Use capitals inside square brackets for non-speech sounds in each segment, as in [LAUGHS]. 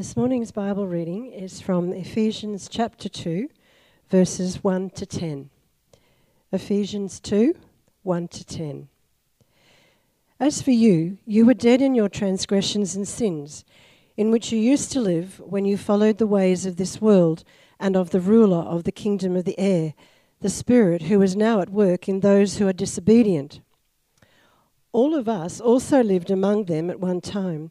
This morning's Bible reading is from Ephesians chapter 2, verses 1 to 10. Ephesians 2, 1 to 10. As for you, you were dead in your transgressions and sins, in which you used to live when you followed the ways of this world and of the ruler of the kingdom of the air, the Spirit who is now at work in those who are disobedient. All of us also lived among them at one time,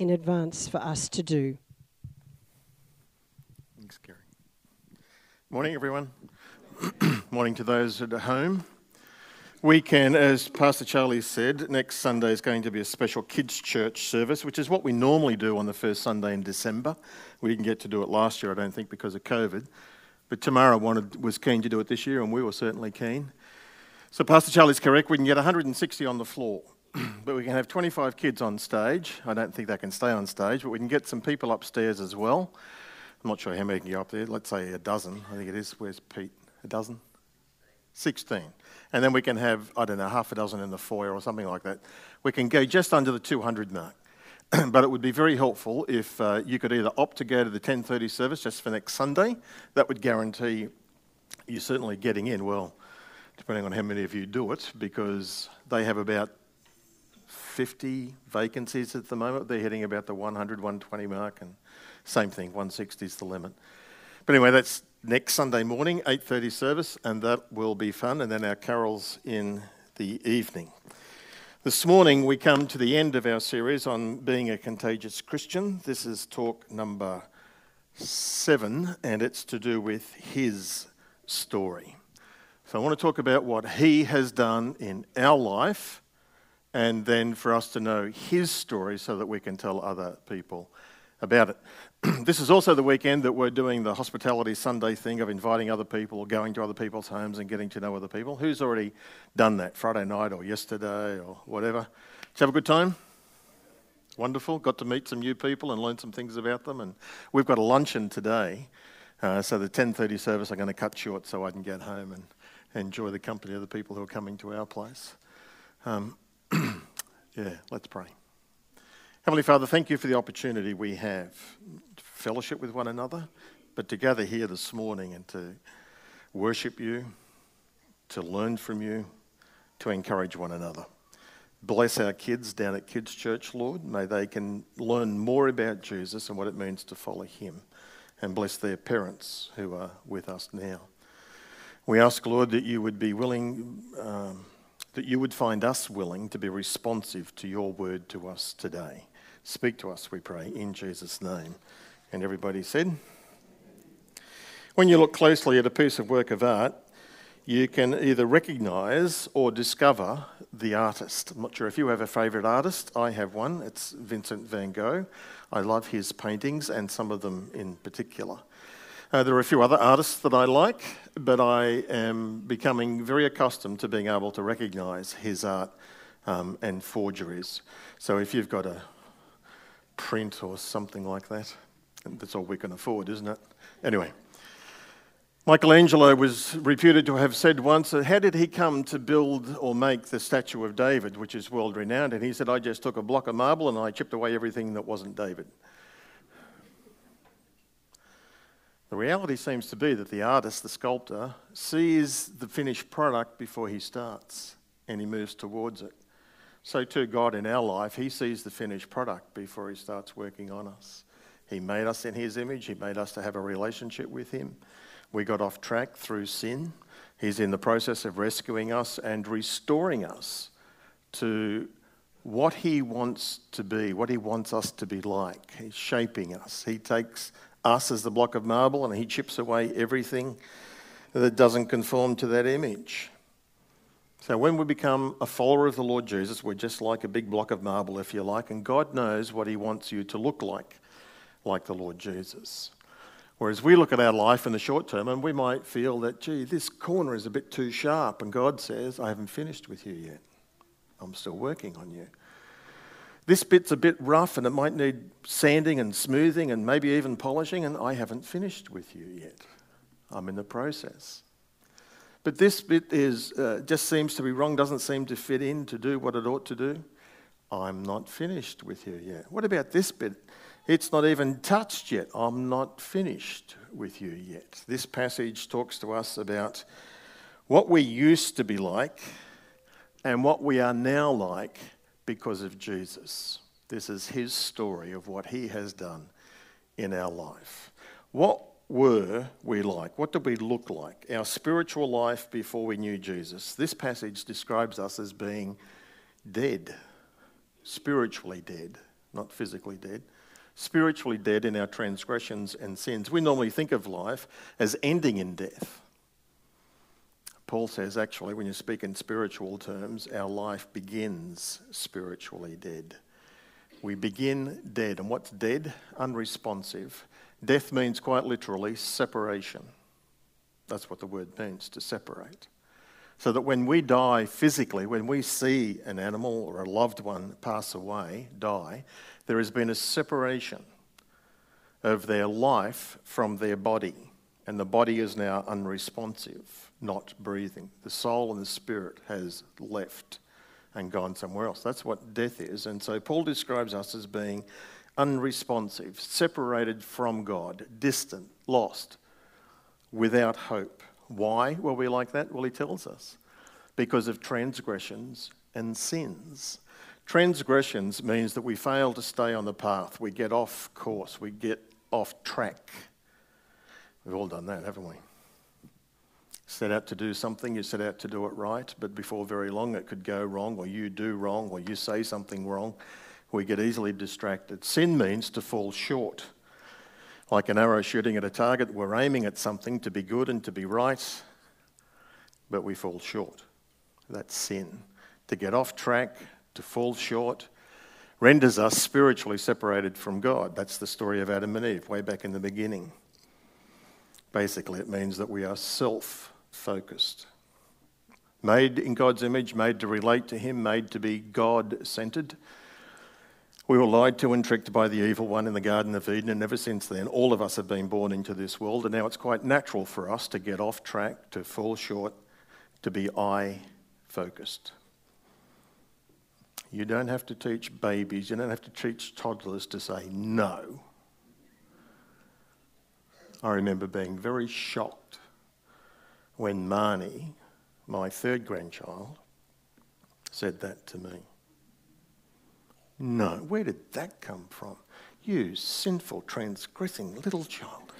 in advance for us to do. Thanks, Gary. Morning, everyone. [CLEARS THROAT] Morning to those at home. We can, as Pastor Charlie said, next Sunday is going to be a special kids' church service, which is what we normally do on the first Sunday in December. We didn't get to do it last year, I don't think, because of COVID. But Tamara wanted, was keen to do it this year, and we were certainly keen. So Pastor Charlie's correct. We can get 160 on the floor, [CLEARS THROAT] but we can have 25 kids on stage. I don't think they can stay on stage, but we can get some people upstairs as well. I'm not sure how many can go up there. Let's say a dozen. I think it is. Where's Pete? A dozen? 16. And then we can have, I don't know, half a dozen in the foyer or something like that. We can go just under the 200 mark. [CLEARS THROAT] but it would be very helpful if uh, you could either opt to go to the 10:30 service just for next Sunday. That would guarantee you certainly getting in. Well, depending on how many of you do it, because they have about 50 vacancies at the moment. They're hitting about the 100, 120 mark, and same thing, 160 is the limit. But anyway, that's next Sunday morning, 8:30 service, and that will be fun. And then our carols in the evening. This morning we come to the end of our series on being a contagious Christian. This is talk number seven, and it's to do with his story. So I want to talk about what he has done in our life, and then for us to know his story so that we can tell other people about it. [CLEARS THROAT] this is also the weekend that we're doing the Hospitality Sunday thing of inviting other people or going to other people's homes and getting to know other people. Who's already done that Friday night or yesterday or whatever? Did you have a good time? Wonderful. Got to meet some new people and learn some things about them. And we've got a luncheon today. Uh, so the 10.30 service I'm going to cut short so I can get home and enjoy the company of the people who are coming to our place. Um, yeah, let's pray. Heavenly Father, thank you for the opportunity we have to fellowship with one another, but to gather here this morning and to worship you, to learn from you, to encourage one another. Bless our kids down at Kids Church, Lord. May they can learn more about Jesus and what it means to follow him. And bless their parents who are with us now. We ask, Lord, that you would be willing, um, that you would find us willing to be responsive to your word to us today. Speak to us, we pray, in Jesus' name. And everybody said, when you look closely at a piece of work of art, you can either recognize or discover the artist. I'm not sure if you have a favourite artist. I have one. It's Vincent van Gogh. I love his paintings and some of them in particular. Uh, there are a few other artists that I like, but I am becoming very accustomed to being able to recognise his art um, and forgeries. So if you've got a print or something like that. That's all we can afford, isn't it? Anyway, Michelangelo was reputed to have said once, How did he come to build or make the statue of David, which is world renowned? And he said, I just took a block of marble and I chipped away everything that wasn't David. The reality seems to be that the artist, the sculptor, sees the finished product before he starts and he moves towards it. So, too, God in our life, He sees the finished product before He starts working on us. He made us in His image, He made us to have a relationship with Him. We got off track through sin. He's in the process of rescuing us and restoring us to what He wants to be, what He wants us to be like. He's shaping us. He takes us as the block of marble and He chips away everything that doesn't conform to that image. So when we become a follower of the Lord Jesus, we're just like a big block of marble, if you like, and God knows what He wants you to look like, like the Lord Jesus. Whereas we look at our life in the short term and we might feel that, gee, this corner is a bit too sharp, and God says, I haven't finished with you yet. I'm still working on you. This bit's a bit rough and it might need sanding and smoothing and maybe even polishing, and I haven't finished with you yet. I'm in the process. But this bit is, uh, just seems to be wrong, doesn't seem to fit in to do what it ought to do. I'm not finished with you yet. What about this bit? It's not even touched yet. I'm not finished with you yet. This passage talks to us about what we used to be like and what we are now like because of Jesus. This is his story of what he has done in our life. What were we like? What did we look like? Our spiritual life before we knew Jesus. This passage describes us as being dead, spiritually dead, not physically dead. Spiritually dead in our transgressions and sins. We normally think of life as ending in death. Paul says, actually, when you speak in spiritual terms, our life begins spiritually dead. We begin dead. And what's dead? Unresponsive Death means quite literally separation. That's what the word means, to separate. So that when we die physically, when we see an animal or a loved one pass away, die, there has been a separation of their life from their body. And the body is now unresponsive, not breathing. The soul and the spirit has left and gone somewhere else. That's what death is. And so Paul describes us as being unresponsive, separated from God, distant, lost, without hope. Why were we like that? Well, he tells us because of transgressions and sins. Transgressions means that we fail to stay on the path, we get off course, we get off track. We've all done that, haven't we? Set out to do something, you set out to do it right, but before very long it could go wrong, or you do wrong, or you say something wrong, we get easily distracted. Sin means to fall short. Like an arrow shooting at a target, we're aiming at something to be good and to be right, but we fall short. That's sin. To get off track, to fall short, renders us spiritually separated from God. That's the story of Adam and Eve, way back in the beginning. Basically, it means that we are self focused. Made in God's image, made to relate to Him, made to be God centered. We were lied to and tricked by the evil one in the Garden of Eden, and ever since then, all of us have been born into this world, and now it's quite natural for us to get off track, to fall short, to be I focused. You don't have to teach babies, you don't have to teach toddlers to say no. I remember being very shocked when Marnie, my third grandchild, said that to me. No, where did that come from? You sinful, transgressing little child.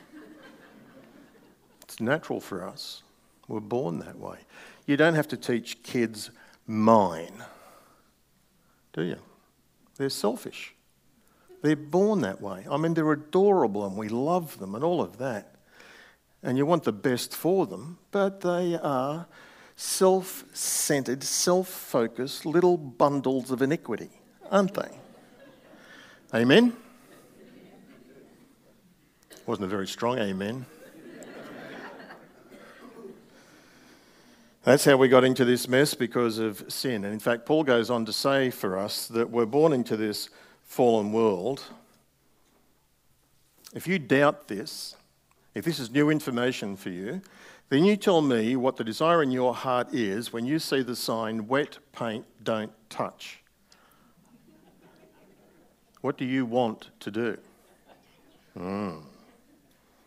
It's natural for us. We're born that way. You don't have to teach kids mine, do you? They're selfish. They're born that way. I mean, they're adorable and we love them and all of that. And you want the best for them, but they are self centered, self focused little bundles of iniquity aren't they? Amen? Wasn't a very strong amen. That's how we got into this mess because of sin. And in fact, Paul goes on to say for us that we're born into this fallen world. If you doubt this, if this is new information for you, then you tell me what the desire in your heart is when you see the sign wet paint don't touch. What do you want to do? Mm.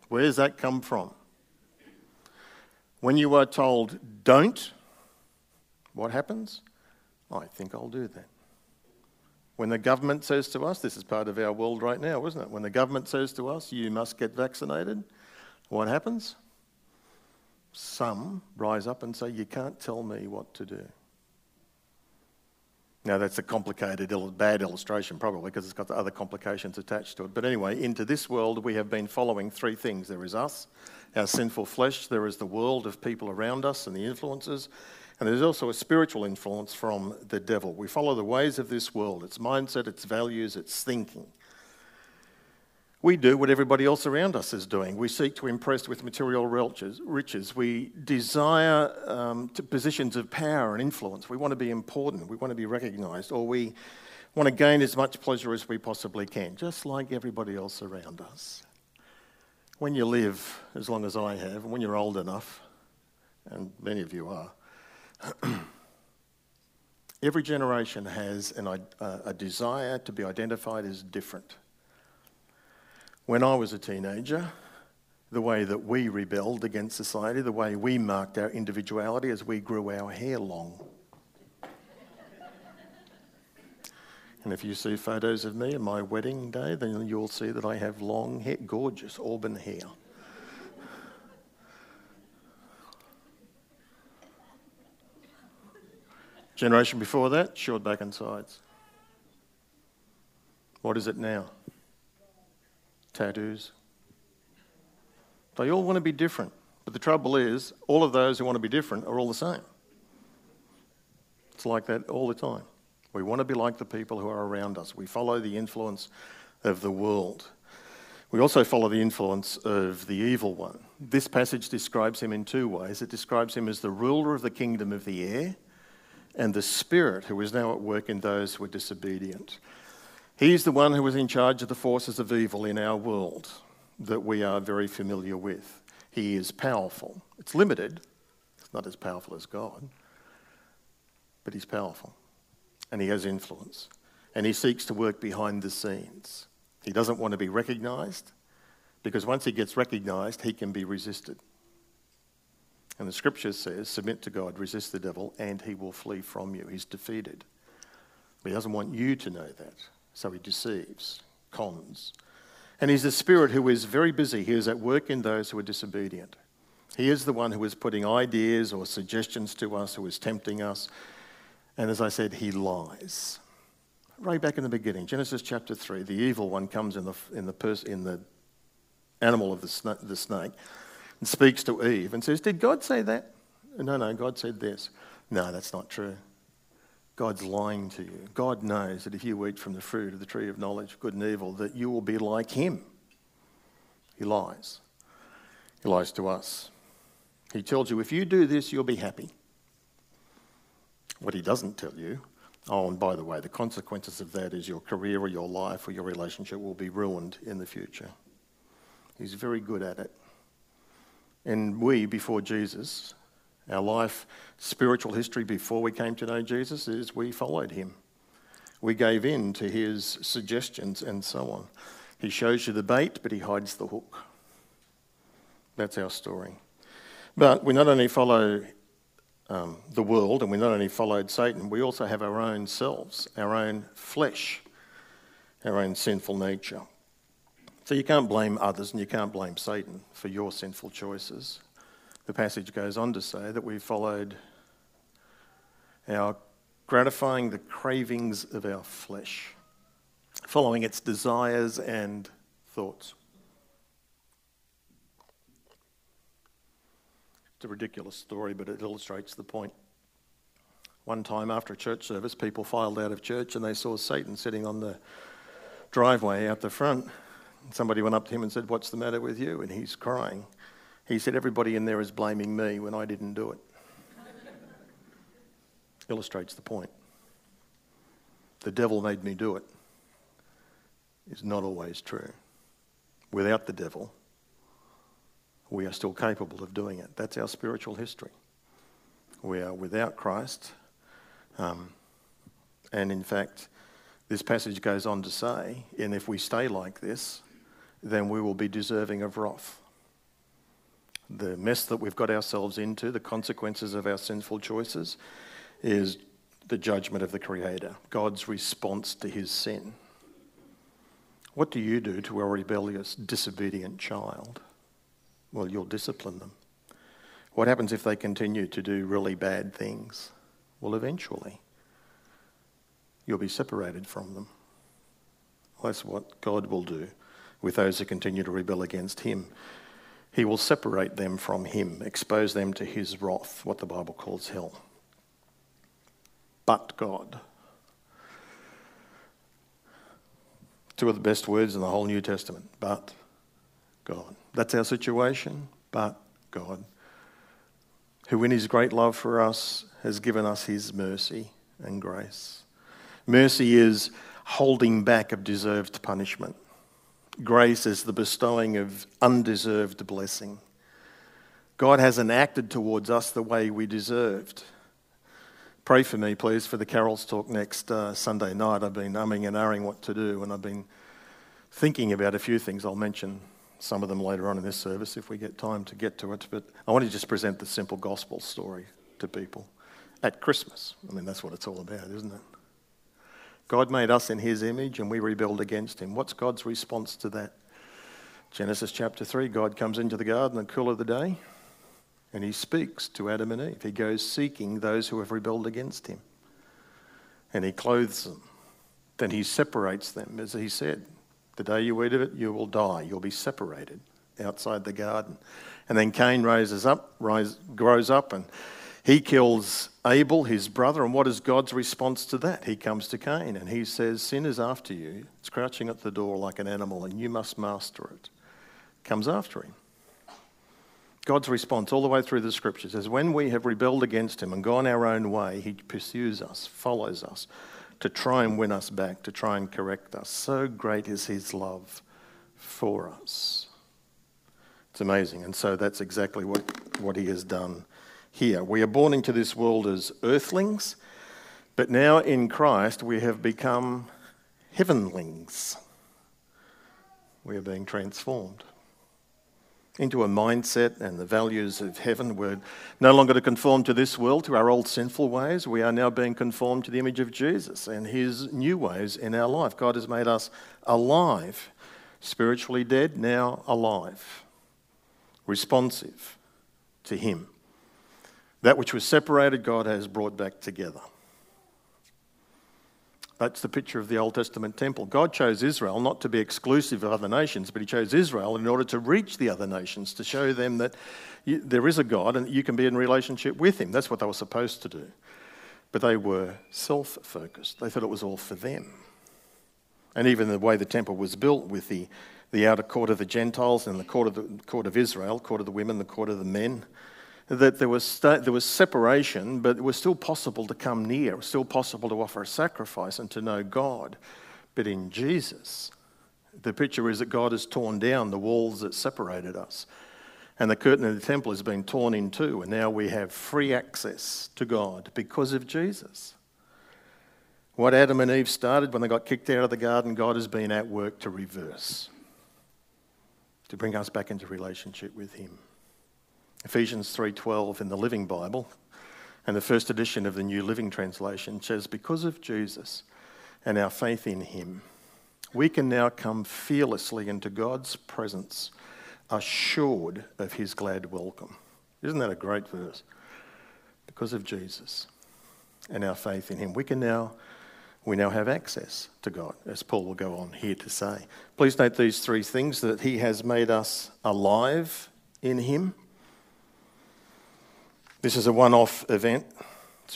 Where does that come from? When you are told, don't, what happens? I think I'll do that. When the government says to us, this is part of our world right now, isn't it? When the government says to us, you must get vaccinated, what happens? Some rise up and say, you can't tell me what to do. Now, that's a complicated, bad illustration, probably, because it's got the other complications attached to it. But anyway, into this world, we have been following three things there is us, our sinful flesh, there is the world of people around us and the influences, and there's also a spiritual influence from the devil. We follow the ways of this world, its mindset, its values, its thinking. We do what everybody else around us is doing. We seek to impress with material riches. We desire um, positions of power and influence. We want to be important. We want to be recognised. Or we want to gain as much pleasure as we possibly can, just like everybody else around us. When you live as long as I have, and when you're old enough, and many of you are, [CLEARS THROAT] every generation has an, a, a desire to be identified as different. When I was a teenager, the way that we rebelled against society, the way we marked our individuality as we grew our hair long. and if you see photos of me on my wedding day, then you'll see that I have long hair, gorgeous auburn hair. Generation before that, short back and sides. What is it now? Tattoos. They all want to be different. But the trouble is, all of those who want to be different are all the same. It's like that all the time. We want to be like the people who are around us. We follow the influence of the world. We also follow the influence of the evil one. This passage describes him in two ways. It describes him as the ruler of the kingdom of the air and the spirit who is now at work in those who are disobedient. He's the one who is in charge of the forces of evil in our world that we are very familiar with. He is powerful. It's limited, it's not as powerful as God, but he's powerful and he has influence and he seeks to work behind the scenes. He doesn't want to be recognized because once he gets recognized, he can be resisted. And the scripture says, Submit to God, resist the devil, and he will flee from you. He's defeated. But he doesn't want you to know that. So he deceives, cons. And he's the spirit who is very busy. He is at work in those who are disobedient. He is the one who is putting ideas or suggestions to us, who is tempting us. And as I said, he lies. Right back in the beginning, Genesis chapter 3, the evil one comes in the, in the, pers- in the animal of the, sna- the snake and speaks to Eve and says, Did God say that? No, no, God said this. No, that's not true. God's lying to you. God knows that if you eat from the fruit of the tree of knowledge, good and evil, that you will be like him. He lies. He lies to us. He tells you, if you do this, you'll be happy. What he doesn't tell you, oh, and by the way, the consequences of that is your career or your life or your relationship will be ruined in the future. He's very good at it. And we, before Jesus, our life, spiritual history before we came to know Jesus is we followed him. We gave in to his suggestions and so on. He shows you the bait, but he hides the hook. That's our story. But we not only follow um, the world and we not only followed Satan, we also have our own selves, our own flesh, our own sinful nature. So you can't blame others and you can't blame Satan for your sinful choices the passage goes on to say that we followed our gratifying the cravings of our flesh, following its desires and thoughts. It's a ridiculous story, but it illustrates the point. One time after a church service, people filed out of church and they saw Satan sitting on the driveway out the front. Somebody went up to him and said, What's the matter with you? And he's crying. He said, Everybody in there is blaming me when I didn't do it. [LAUGHS] Illustrates the point. The devil made me do it is not always true. Without the devil, we are still capable of doing it. That's our spiritual history. We are without Christ. Um, and in fact, this passage goes on to say, and if we stay like this, then we will be deserving of wrath the mess that we've got ourselves into, the consequences of our sinful choices, is the judgment of the Creator, God's response to his sin. What do you do to a rebellious, disobedient child? Well, you'll discipline them. What happens if they continue to do really bad things? Well, eventually, you'll be separated from them. Well, that's what God will do with those who continue to rebel against Him. He will separate them from Him, expose them to His wrath, what the Bible calls hell. But God. Two of the best words in the whole New Testament. But God. That's our situation. But God. Who, in His great love for us, has given us His mercy and grace. Mercy is holding back of deserved punishment. Grace is the bestowing of undeserved blessing. God hasn't acted towards us the way we deserved. Pray for me, please, for the Carols talk next uh, Sunday night. I've been umming and ahhing what to do, and I've been thinking about a few things. I'll mention some of them later on in this service if we get time to get to it. But I want to just present the simple gospel story to people at Christmas. I mean, that's what it's all about, isn't it? God made us in his image and we rebelled against him. What's God's response to that? Genesis chapter 3 God comes into the garden in the cool of the day and he speaks to Adam and Eve. He goes seeking those who have rebelled against him. And he clothes them. Then he separates them, as he said. The day you eat of it, you will die. You'll be separated outside the garden. And then Cain raises up, rise, grows up, and he kills Abel, his brother. And what is God's response to that? He comes to Cain and he says, Sin is after you. It's crouching at the door like an animal, and you must master it. Comes after him. God's response all the way through the scriptures is when we have rebelled against him and gone our own way, he pursues us, follows us to try and win us back, to try and correct us. So great is his love for us. It's amazing. And so that's exactly what, what he has done here. We are born into this world as earthlings, but now in Christ we have become heavenlings. We are being transformed into a mindset and the values of heaven. We're no longer to conform to this world, to our old sinful ways. We are now being conformed to the image of Jesus and his new ways in our life. God has made us alive, spiritually dead, now alive, responsive to him. That which was separated, God has brought back together. That's the picture of the Old Testament temple. God chose Israel not to be exclusive of other nations, but He chose Israel in order to reach the other nations, to show them that you, there is a God and you can be in relationship with Him. That's what they were supposed to do. But they were self focused, they thought it was all for them. And even the way the temple was built with the, the outer court of the Gentiles and the court of, the court of Israel, court of the women, the court of the men, that there was, there was separation, but it was still possible to come near, still possible to offer a sacrifice and to know God. But in Jesus, the picture is that God has torn down the walls that separated us. And the curtain of the temple has been torn in two, and now we have free access to God because of Jesus. What Adam and Eve started when they got kicked out of the garden, God has been at work to reverse, to bring us back into relationship with Him. Ephesians 3:12 in the Living Bible and the first edition of the New Living Translation says because of Jesus and our faith in him we can now come fearlessly into God's presence assured of his glad welcome. Isn't that a great verse? Because of Jesus and our faith in him we can now we now have access to God, as Paul will go on here to say. Please note these three things that he has made us alive in him this is a one off event,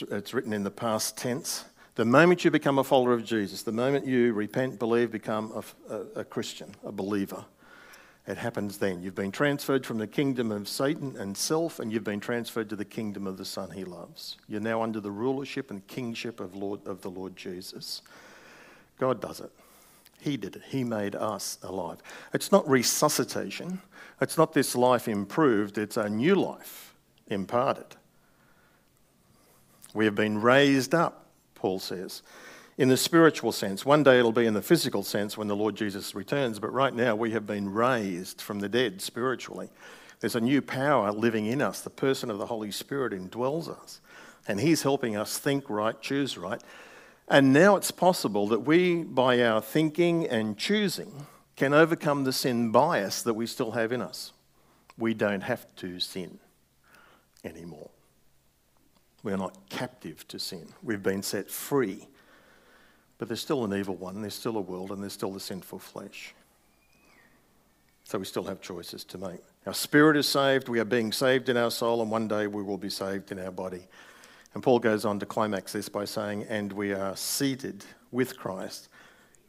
it's written in the past tense. The moment you become a follower of Jesus, the moment you repent, believe, become a, a, a Christian, a believer, it happens then. You've been transferred from the kingdom of Satan and self, and you've been transferred to the kingdom of the Son he loves. You're now under the rulership and kingship of, Lord, of the Lord Jesus. God does it. He did it. He made us alive. It's not resuscitation, it's not this life improved, it's a new life imparted. We have been raised up, Paul says, in the spiritual sense. One day it'll be in the physical sense when the Lord Jesus returns, but right now we have been raised from the dead spiritually. There's a new power living in us. The person of the Holy Spirit indwells us. And He's helping us think right, choose right. And now it's possible that we, by our thinking and choosing, can overcome the sin bias that we still have in us. We don't have to sin anymore. We're not captive to sin. We've been set free. But there's still an evil one, there's still a world, and there's still the sinful flesh. So we still have choices to make. Our spirit is saved, we are being saved in our soul, and one day we will be saved in our body. And Paul goes on to climax this by saying, And we are seated with Christ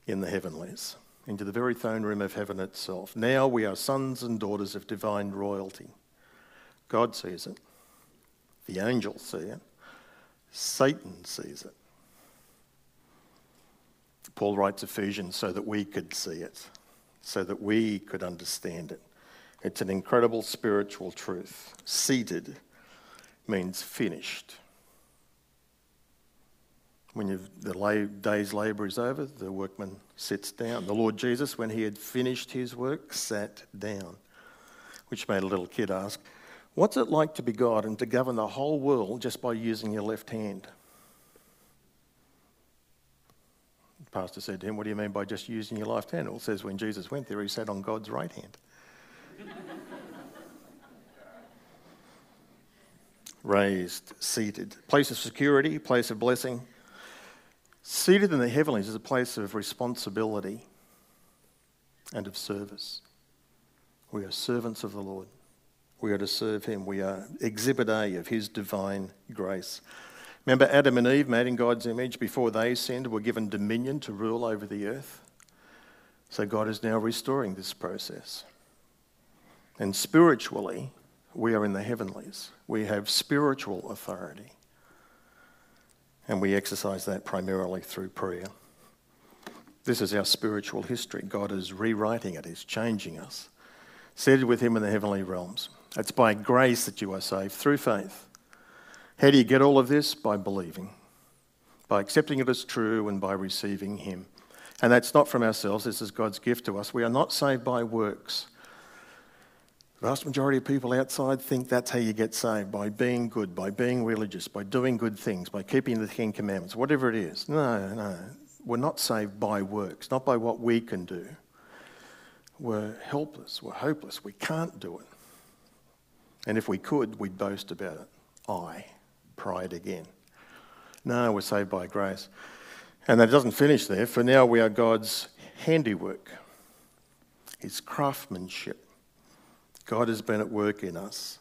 in the heavenlies, into the very throne room of heaven itself. Now we are sons and daughters of divine royalty. God sees it. The angels see it. Satan sees it. Paul writes Ephesians so that we could see it, so that we could understand it. It's an incredible spiritual truth. Seated means finished. When the day's labour is over, the workman sits down. The Lord Jesus, when he had finished his work, sat down, which made a little kid ask, What's it like to be God and to govern the whole world just by using your left hand? The pastor said to him, What do you mean by just using your left hand? Well, it says when Jesus went there, he sat on God's right hand. [LAUGHS] Raised, seated. Place of security, place of blessing. Seated in the heavenlies is a place of responsibility and of service. We are servants of the Lord. We are to serve him. We are exhibit A of his divine grace. Remember, Adam and Eve, made in God's image, before they sinned, were given dominion to rule over the earth. So God is now restoring this process. And spiritually, we are in the heavenlies. We have spiritual authority. And we exercise that primarily through prayer. This is our spiritual history. God is rewriting it, He's changing us. Seated with Him in the heavenly realms. It's by grace that you are saved through faith. How do you get all of this? By believing, by accepting it as true, and by receiving Him. And that's not from ourselves, this is God's gift to us. We are not saved by works. The vast majority of people outside think that's how you get saved by being good, by being religious, by doing good things, by keeping the Ten Commandments, whatever it is. No, no. We're not saved by works, not by what we can do. We're helpless, we're hopeless, we can't do it. And if we could, we'd boast about it. I, pride again. No, we're saved by grace. And that doesn't finish there, for now we are God's handiwork, His craftsmanship. God has been at work in us,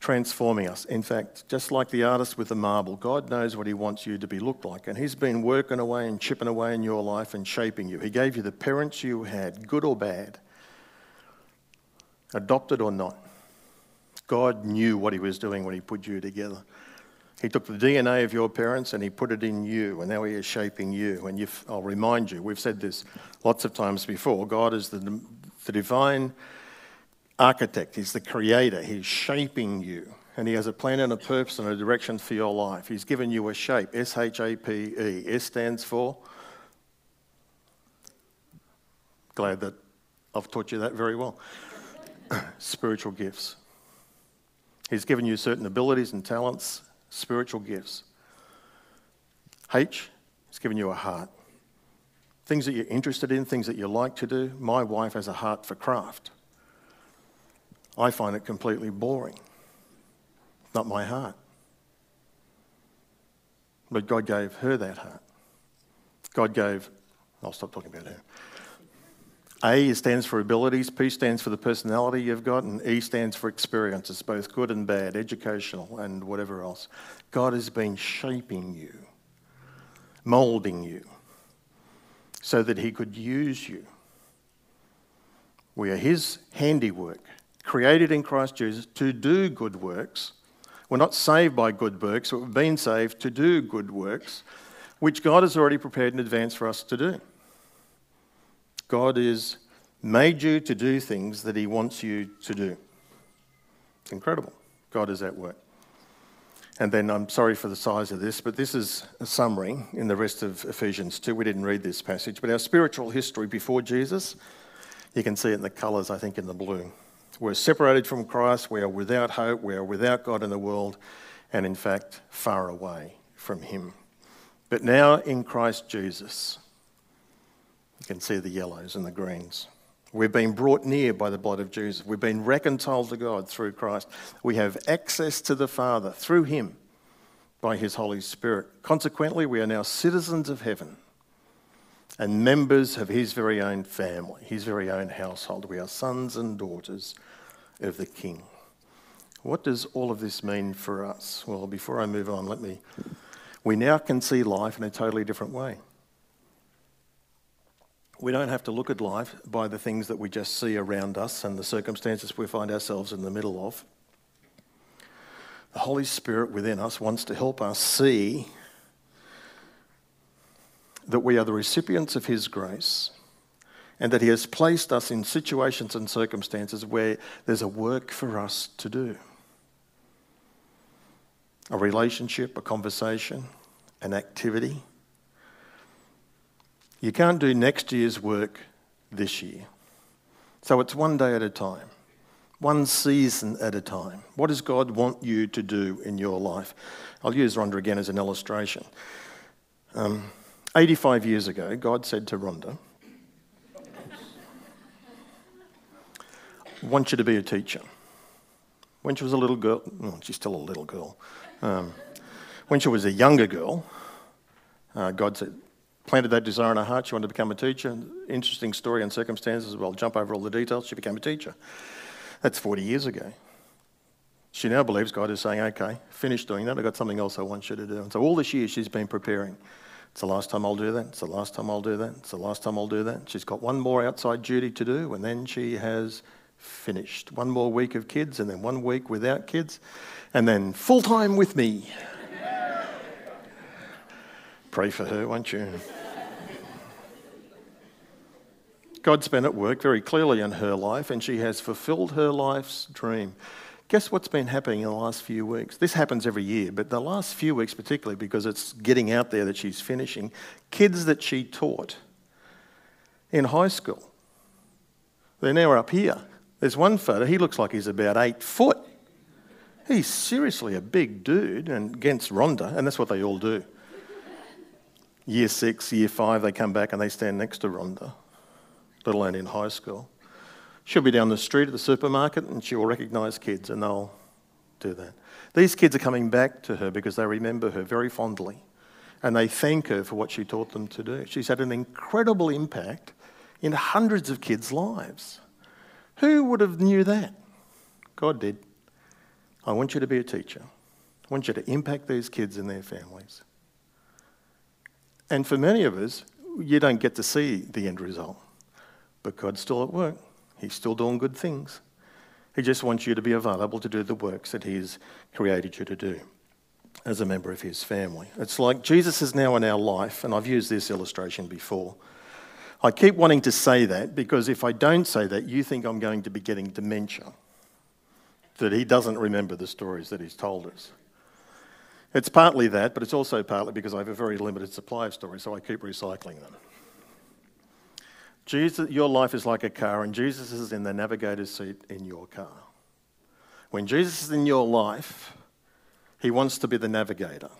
transforming us. In fact, just like the artist with the marble, God knows what He wants you to be looked like. And He's been working away and chipping away in your life and shaping you. He gave you the parents you had, good or bad, adopted or not. God knew what He was doing when He put you together. He took the DNA of your parents and He put it in you, and now He is shaping you. And I'll remind you, we've said this lots of times before God is the, the divine architect, He's the creator, He's shaping you. And He has a plan and a purpose and a direction for your life. He's given you a shape S H A P E. S stands for. Glad that I've taught you that very well. [COUGHS] Spiritual gifts. He's given you certain abilities and talents, spiritual gifts. H, He's given you a heart. Things that you're interested in, things that you like to do. My wife has a heart for craft. I find it completely boring. Not my heart. But God gave her that heart. God gave, I'll stop talking about her. A stands for abilities, P stands for the personality you've got, and E stands for experiences, both good and bad, educational and whatever else. God has been shaping you, moulding you, so that He could use you. We are His handiwork, created in Christ Jesus to do good works. We're not saved by good works, we've been saved to do good works, which God has already prepared in advance for us to do. God is made you to do things that He wants you to do. It's incredible. God is at work. And then I'm sorry for the size of this, but this is a summary in the rest of Ephesians 2. We didn't read this passage, but our spiritual history before Jesus, you can see it in the colours, I think, in the blue. We're separated from Christ, we are without hope, we are without God in the world, and, in fact, far away from Him. But now in Christ Jesus, you can see the yellows and the greens. We've been brought near by the blood of Jesus. We've been reconciled to God through Christ. We have access to the Father through Him by His Holy Spirit. Consequently, we are now citizens of heaven and members of His very own family, His very own household. We are sons and daughters of the King. What does all of this mean for us? Well, before I move on, let me. We now can see life in a totally different way. We don't have to look at life by the things that we just see around us and the circumstances we find ourselves in the middle of. The Holy Spirit within us wants to help us see that we are the recipients of His grace and that He has placed us in situations and circumstances where there's a work for us to do a relationship, a conversation, an activity you can't do next year's work this year. So it's one day at a time, one season at a time. What does God want you to do in your life? I'll use Rhonda again as an illustration. Um, 85 years ago, God said to Rhonda, I want you to be a teacher. When she was a little girl, well, she's still a little girl. Um, when she was a younger girl, uh, God said, planted that desire in her heart. She wanted to become a teacher. Interesting story and circumstances. Well, jump over all the details. She became a teacher. That's 40 years ago. She now believes God is saying, okay, finish doing that. I've got something else I want you to do. And so all this year she's been preparing. It's the last time I'll do that. It's the last time I'll do that. It's the last time I'll do that. She's got one more outside duty to do, and then she has finished. One more week of kids, and then one week without kids, and then full time with me. Pray for her, won't you? God's been at work very clearly in her life, and she has fulfilled her life's dream. Guess what's been happening in the last few weeks? This happens every year, but the last few weeks, particularly because it's getting out there that she's finishing, kids that she taught in high school, they're now up here. There's one photo, he looks like he's about eight foot. He's seriously a big dude, and against Rhonda, and that's what they all do. Year six, year five, they come back and they stand next to Rhonda let alone in high school. She'll be down the street at the supermarket and she'll recognise kids and they'll do that. These kids are coming back to her because they remember her very fondly and they thank her for what she taught them to do. She's had an incredible impact in hundreds of kids' lives. Who would have knew that? God did. I want you to be a teacher. I want you to impact these kids and their families. And for many of us, you don't get to see the end result. But God's still at work. He's still doing good things. He just wants you to be available to do the works that He's created you to do as a member of His family. It's like Jesus is now in our life, and I've used this illustration before. I keep wanting to say that because if I don't say that, you think I'm going to be getting dementia, that He doesn't remember the stories that He's told us. It's partly that, but it's also partly because I have a very limited supply of stories, so I keep recycling them. Jesus, your life is like a car, and Jesus is in the navigator's seat in your car. When Jesus is in your life, he wants to be the navigator.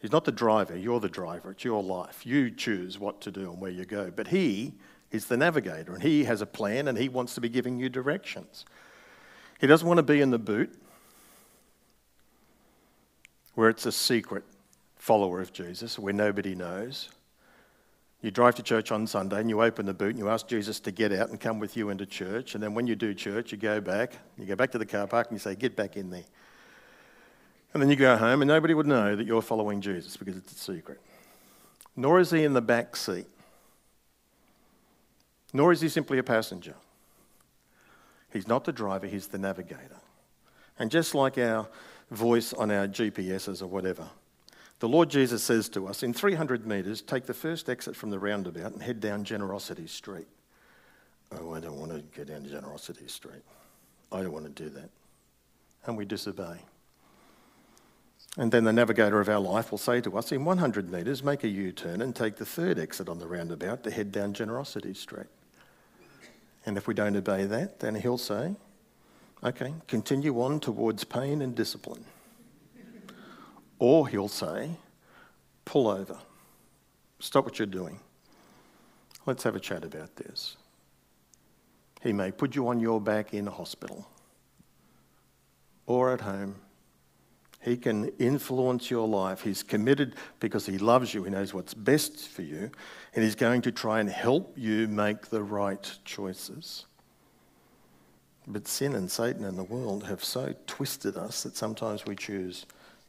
He's not the driver, you're the driver. It's your life. You choose what to do and where you go. But he is the navigator, and he has a plan, and he wants to be giving you directions. He doesn't want to be in the boot where it's a secret follower of Jesus, where nobody knows. You drive to church on Sunday and you open the boot and you ask Jesus to get out and come with you into church. And then when you do church, you go back, you go back to the car park and you say, Get back in there. And then you go home and nobody would know that you're following Jesus because it's a secret. Nor is he in the back seat. Nor is he simply a passenger. He's not the driver, he's the navigator. And just like our voice on our GPSs or whatever, the Lord Jesus says to us, in 300 metres, take the first exit from the roundabout and head down Generosity Street. Oh, I don't want to go down Generosity Street. I don't want to do that. And we disobey. And then the navigator of our life will say to us, in 100 metres, make a U turn and take the third exit on the roundabout to head down Generosity Street. And if we don't obey that, then he'll say, okay, continue on towards pain and discipline. Or he'll say, pull over, stop what you're doing. Let's have a chat about this. He may put you on your back in a hospital or at home. He can influence your life. He's committed because he loves you. He knows what's best for you. And he's going to try and help you make the right choices. But sin and Satan and the world have so twisted us that sometimes we choose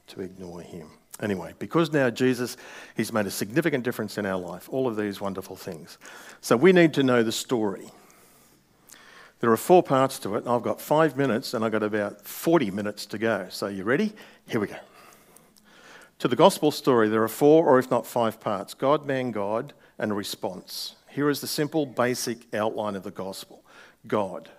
to ignore him. Anyway, because now Jesus, he's made a significant difference in our life, all of these wonderful things. So we need to know the story. There are four parts to it. I've got five minutes and I've got about 40 minutes to go. So, you ready? Here we go. To the gospel story, there are four or if not five parts God, man, God, and response. Here is the simple, basic outline of the gospel God.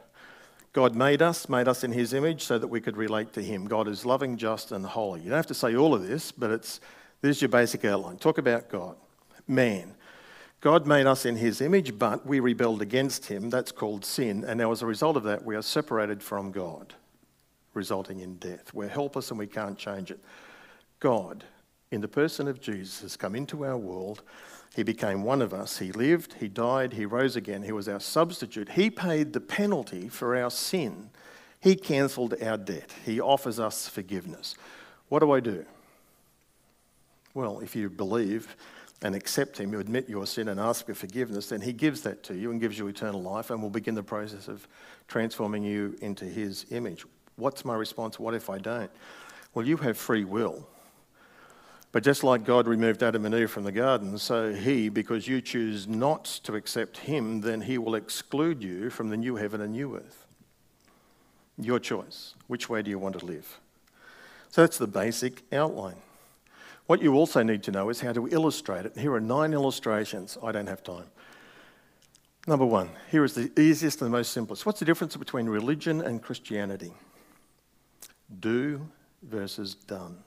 God made us, made us in his image so that we could relate to him. God is loving, just, and holy. You don't have to say all of this, but it's, this is your basic outline. Talk about God. Man. God made us in his image, but we rebelled against him. That's called sin. And now, as a result of that, we are separated from God, resulting in death. We're helpless and we can't change it. God, in the person of Jesus, has come into our world he became one of us. He lived, he died, he rose again. He was our substitute. He paid the penalty for our sin. He cancelled our debt. He offers us forgiveness. What do I do? Well, if you believe and accept Him, you admit your sin and ask for forgiveness, then He gives that to you and gives you eternal life and will begin the process of transforming you into His image. What's my response? What if I don't? Well, you have free will. But just like God removed Adam and Eve from the garden, so He, because you choose not to accept Him, then He will exclude you from the new heaven and new earth. Your choice. Which way do you want to live? So that's the basic outline. What you also need to know is how to illustrate it. Here are nine illustrations. I don't have time. Number one, here is the easiest and the most simplest. What's the difference between religion and Christianity? Do versus done.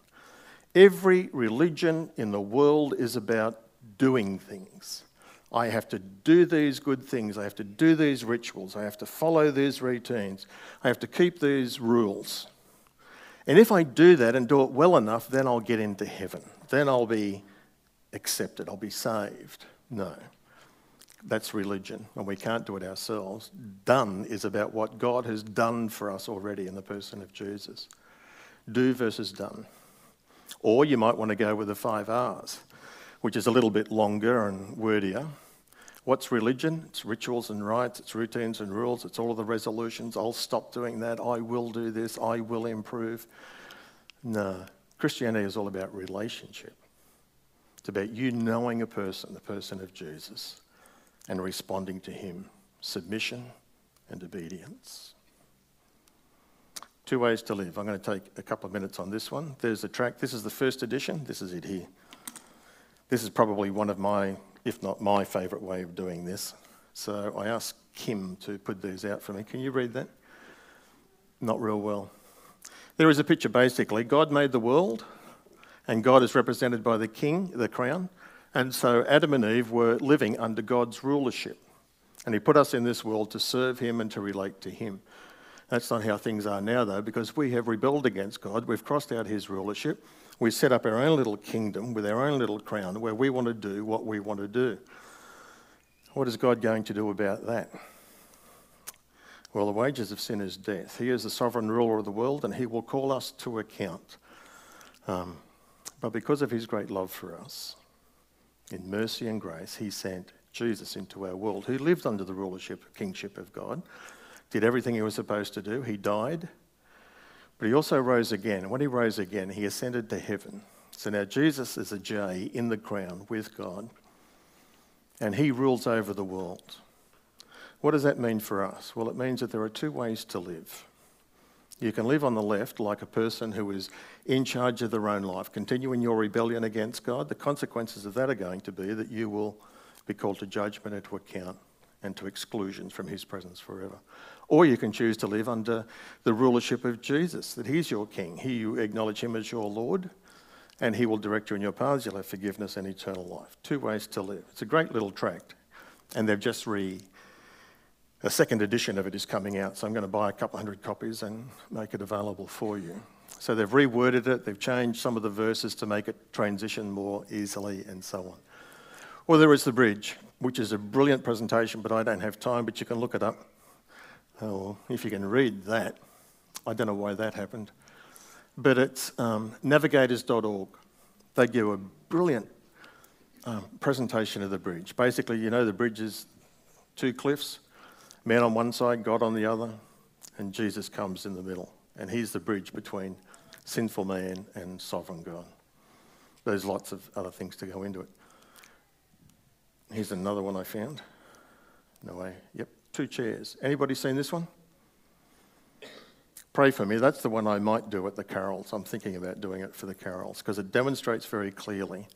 Every religion in the world is about doing things. I have to do these good things. I have to do these rituals. I have to follow these routines. I have to keep these rules. And if I do that and do it well enough, then I'll get into heaven. Then I'll be accepted. I'll be saved. No. That's religion, and we can't do it ourselves. Done is about what God has done for us already in the person of Jesus. Do versus done. Or you might want to go with the five R's, which is a little bit longer and wordier. What's religion? It's rituals and rites, it's routines and rules, it's all of the resolutions. I'll stop doing that, I will do this, I will improve. No, Christianity is all about relationship. It's about you knowing a person, the person of Jesus, and responding to him. Submission and obedience. Two ways to live. I'm going to take a couple of minutes on this one. There's a track. This is the first edition. This is it here. This is probably one of my, if not my favourite way of doing this. So I asked Kim to put these out for me. Can you read that? Not real well. There is a picture basically. God made the world, and God is represented by the king, the crown. And so Adam and Eve were living under God's rulership. And He put us in this world to serve Him and to relate to Him. That's not how things are now, though, because we have rebelled against God. We've crossed out his rulership. We set up our own little kingdom with our own little crown where we want to do what we want to do. What is God going to do about that? Well, the wages of sin is death. He is the sovereign ruler of the world and he will call us to account. Um, but because of his great love for us, in mercy and grace, he sent Jesus into our world, who lived under the rulership, kingship of God did everything he was supposed to do. He died, but he also rose again. And when he rose again, he ascended to heaven. So now Jesus is a J in the crown with God, and he rules over the world. What does that mean for us? Well, it means that there are two ways to live. You can live on the left like a person who is in charge of their own life, continuing your rebellion against God. The consequences of that are going to be that you will be called to judgment and to account and to exclusions from his presence forever. Or you can choose to live under the rulership of Jesus, that he's your king. He, you acknowledge him as your Lord, and he will direct you in your paths. You'll have forgiveness and eternal life. Two ways to live. It's a great little tract, and they've just re. A second edition of it is coming out, so I'm going to buy a couple hundred copies and make it available for you. So they've reworded it, they've changed some of the verses to make it transition more easily, and so on. Well, there is the bridge, which is a brilliant presentation, but I don't have time, but you can look it up. Oh, if you can read that. I don't know why that happened. But it's um, navigators.org. They give a brilliant um, presentation of the bridge. Basically, you know, the bridge is two cliffs, man on one side, God on the other, and Jesus comes in the middle. And he's the bridge between sinful man and sovereign God. There's lots of other things to go into it. Here's another one I found. No way. Yep, two chairs. Anybody seen this one? Pray for me. That's the one I might do at the carols. I'm thinking about doing it for the carols because it demonstrates very clearly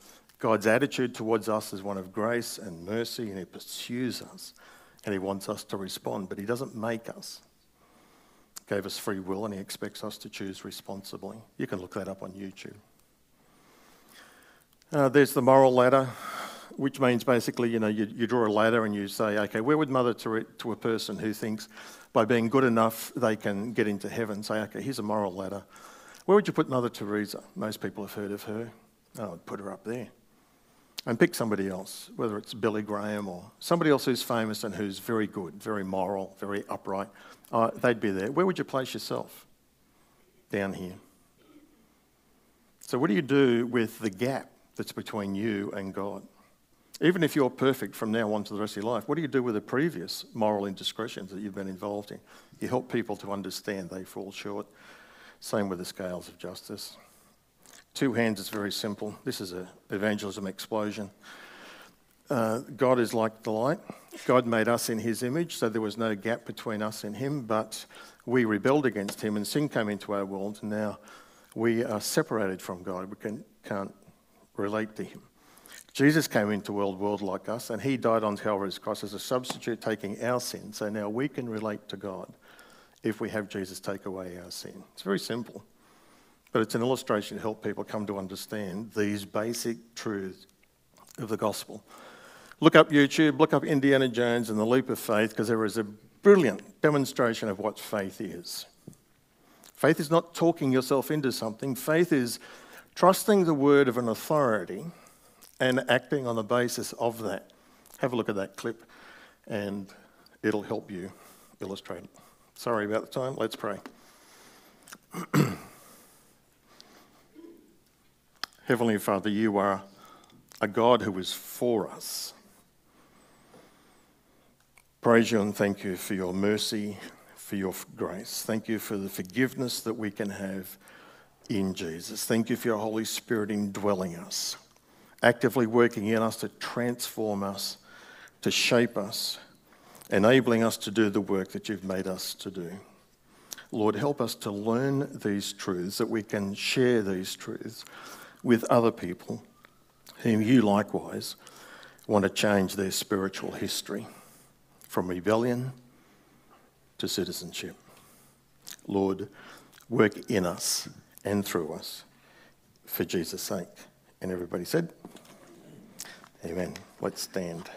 God's attitude towards us is one of grace and mercy, and He pursues us and He wants us to respond, but He doesn't make us. He gave us free will and He expects us to choose responsibly. You can look that up on YouTube. Uh, there's the moral ladder which means basically, you know, you, you draw a ladder and you say, okay, where would Mother Teresa, to a person who thinks by being good enough they can get into heaven, say, okay, here's a moral ladder. Where would you put Mother Teresa? Most people have heard of her. I would put her up there. And pick somebody else, whether it's Billy Graham or somebody else who's famous and who's very good, very moral, very upright. Uh, they'd be there. Where would you place yourself? Down here. So, what do you do with the gap that's between you and God? Even if you're perfect from now on to the rest of your life, what do you do with the previous moral indiscretions that you've been involved in? You help people to understand they fall short. Same with the scales of justice. Two hands is very simple. This is an evangelism explosion. Uh, God is like the light. God made us in his image, so there was no gap between us and him, but we rebelled against him and sin came into our world, and now we are separated from God. We can, can't relate to him. Jesus came into world, world like us, and he died on Calvary's cross as a substitute, taking our sin. So now we can relate to God if we have Jesus take away our sin. It's very simple, but it's an illustration to help people come to understand these basic truths of the gospel. Look up YouTube, look up Indiana Jones and the leap of faith, because there is a brilliant demonstration of what faith is. Faith is not talking yourself into something, faith is trusting the word of an authority and acting on the basis of that. Have a look at that clip and it'll help you illustrate it. Sorry about the time, let's pray. [CLEARS THROAT] Heavenly Father, you are a God who is for us. Praise you and thank you for your mercy, for your grace. Thank you for the forgiveness that we can have in Jesus. Thank you for your Holy Spirit indwelling us actively working in us to transform us, to shape us, enabling us to do the work that you've made us to do. Lord, help us to learn these truths, that we can share these truths with other people whom you likewise want to change their spiritual history from rebellion to citizenship. Lord, work in us and through us for Jesus' sake. And everybody said, Amen. Let's stand.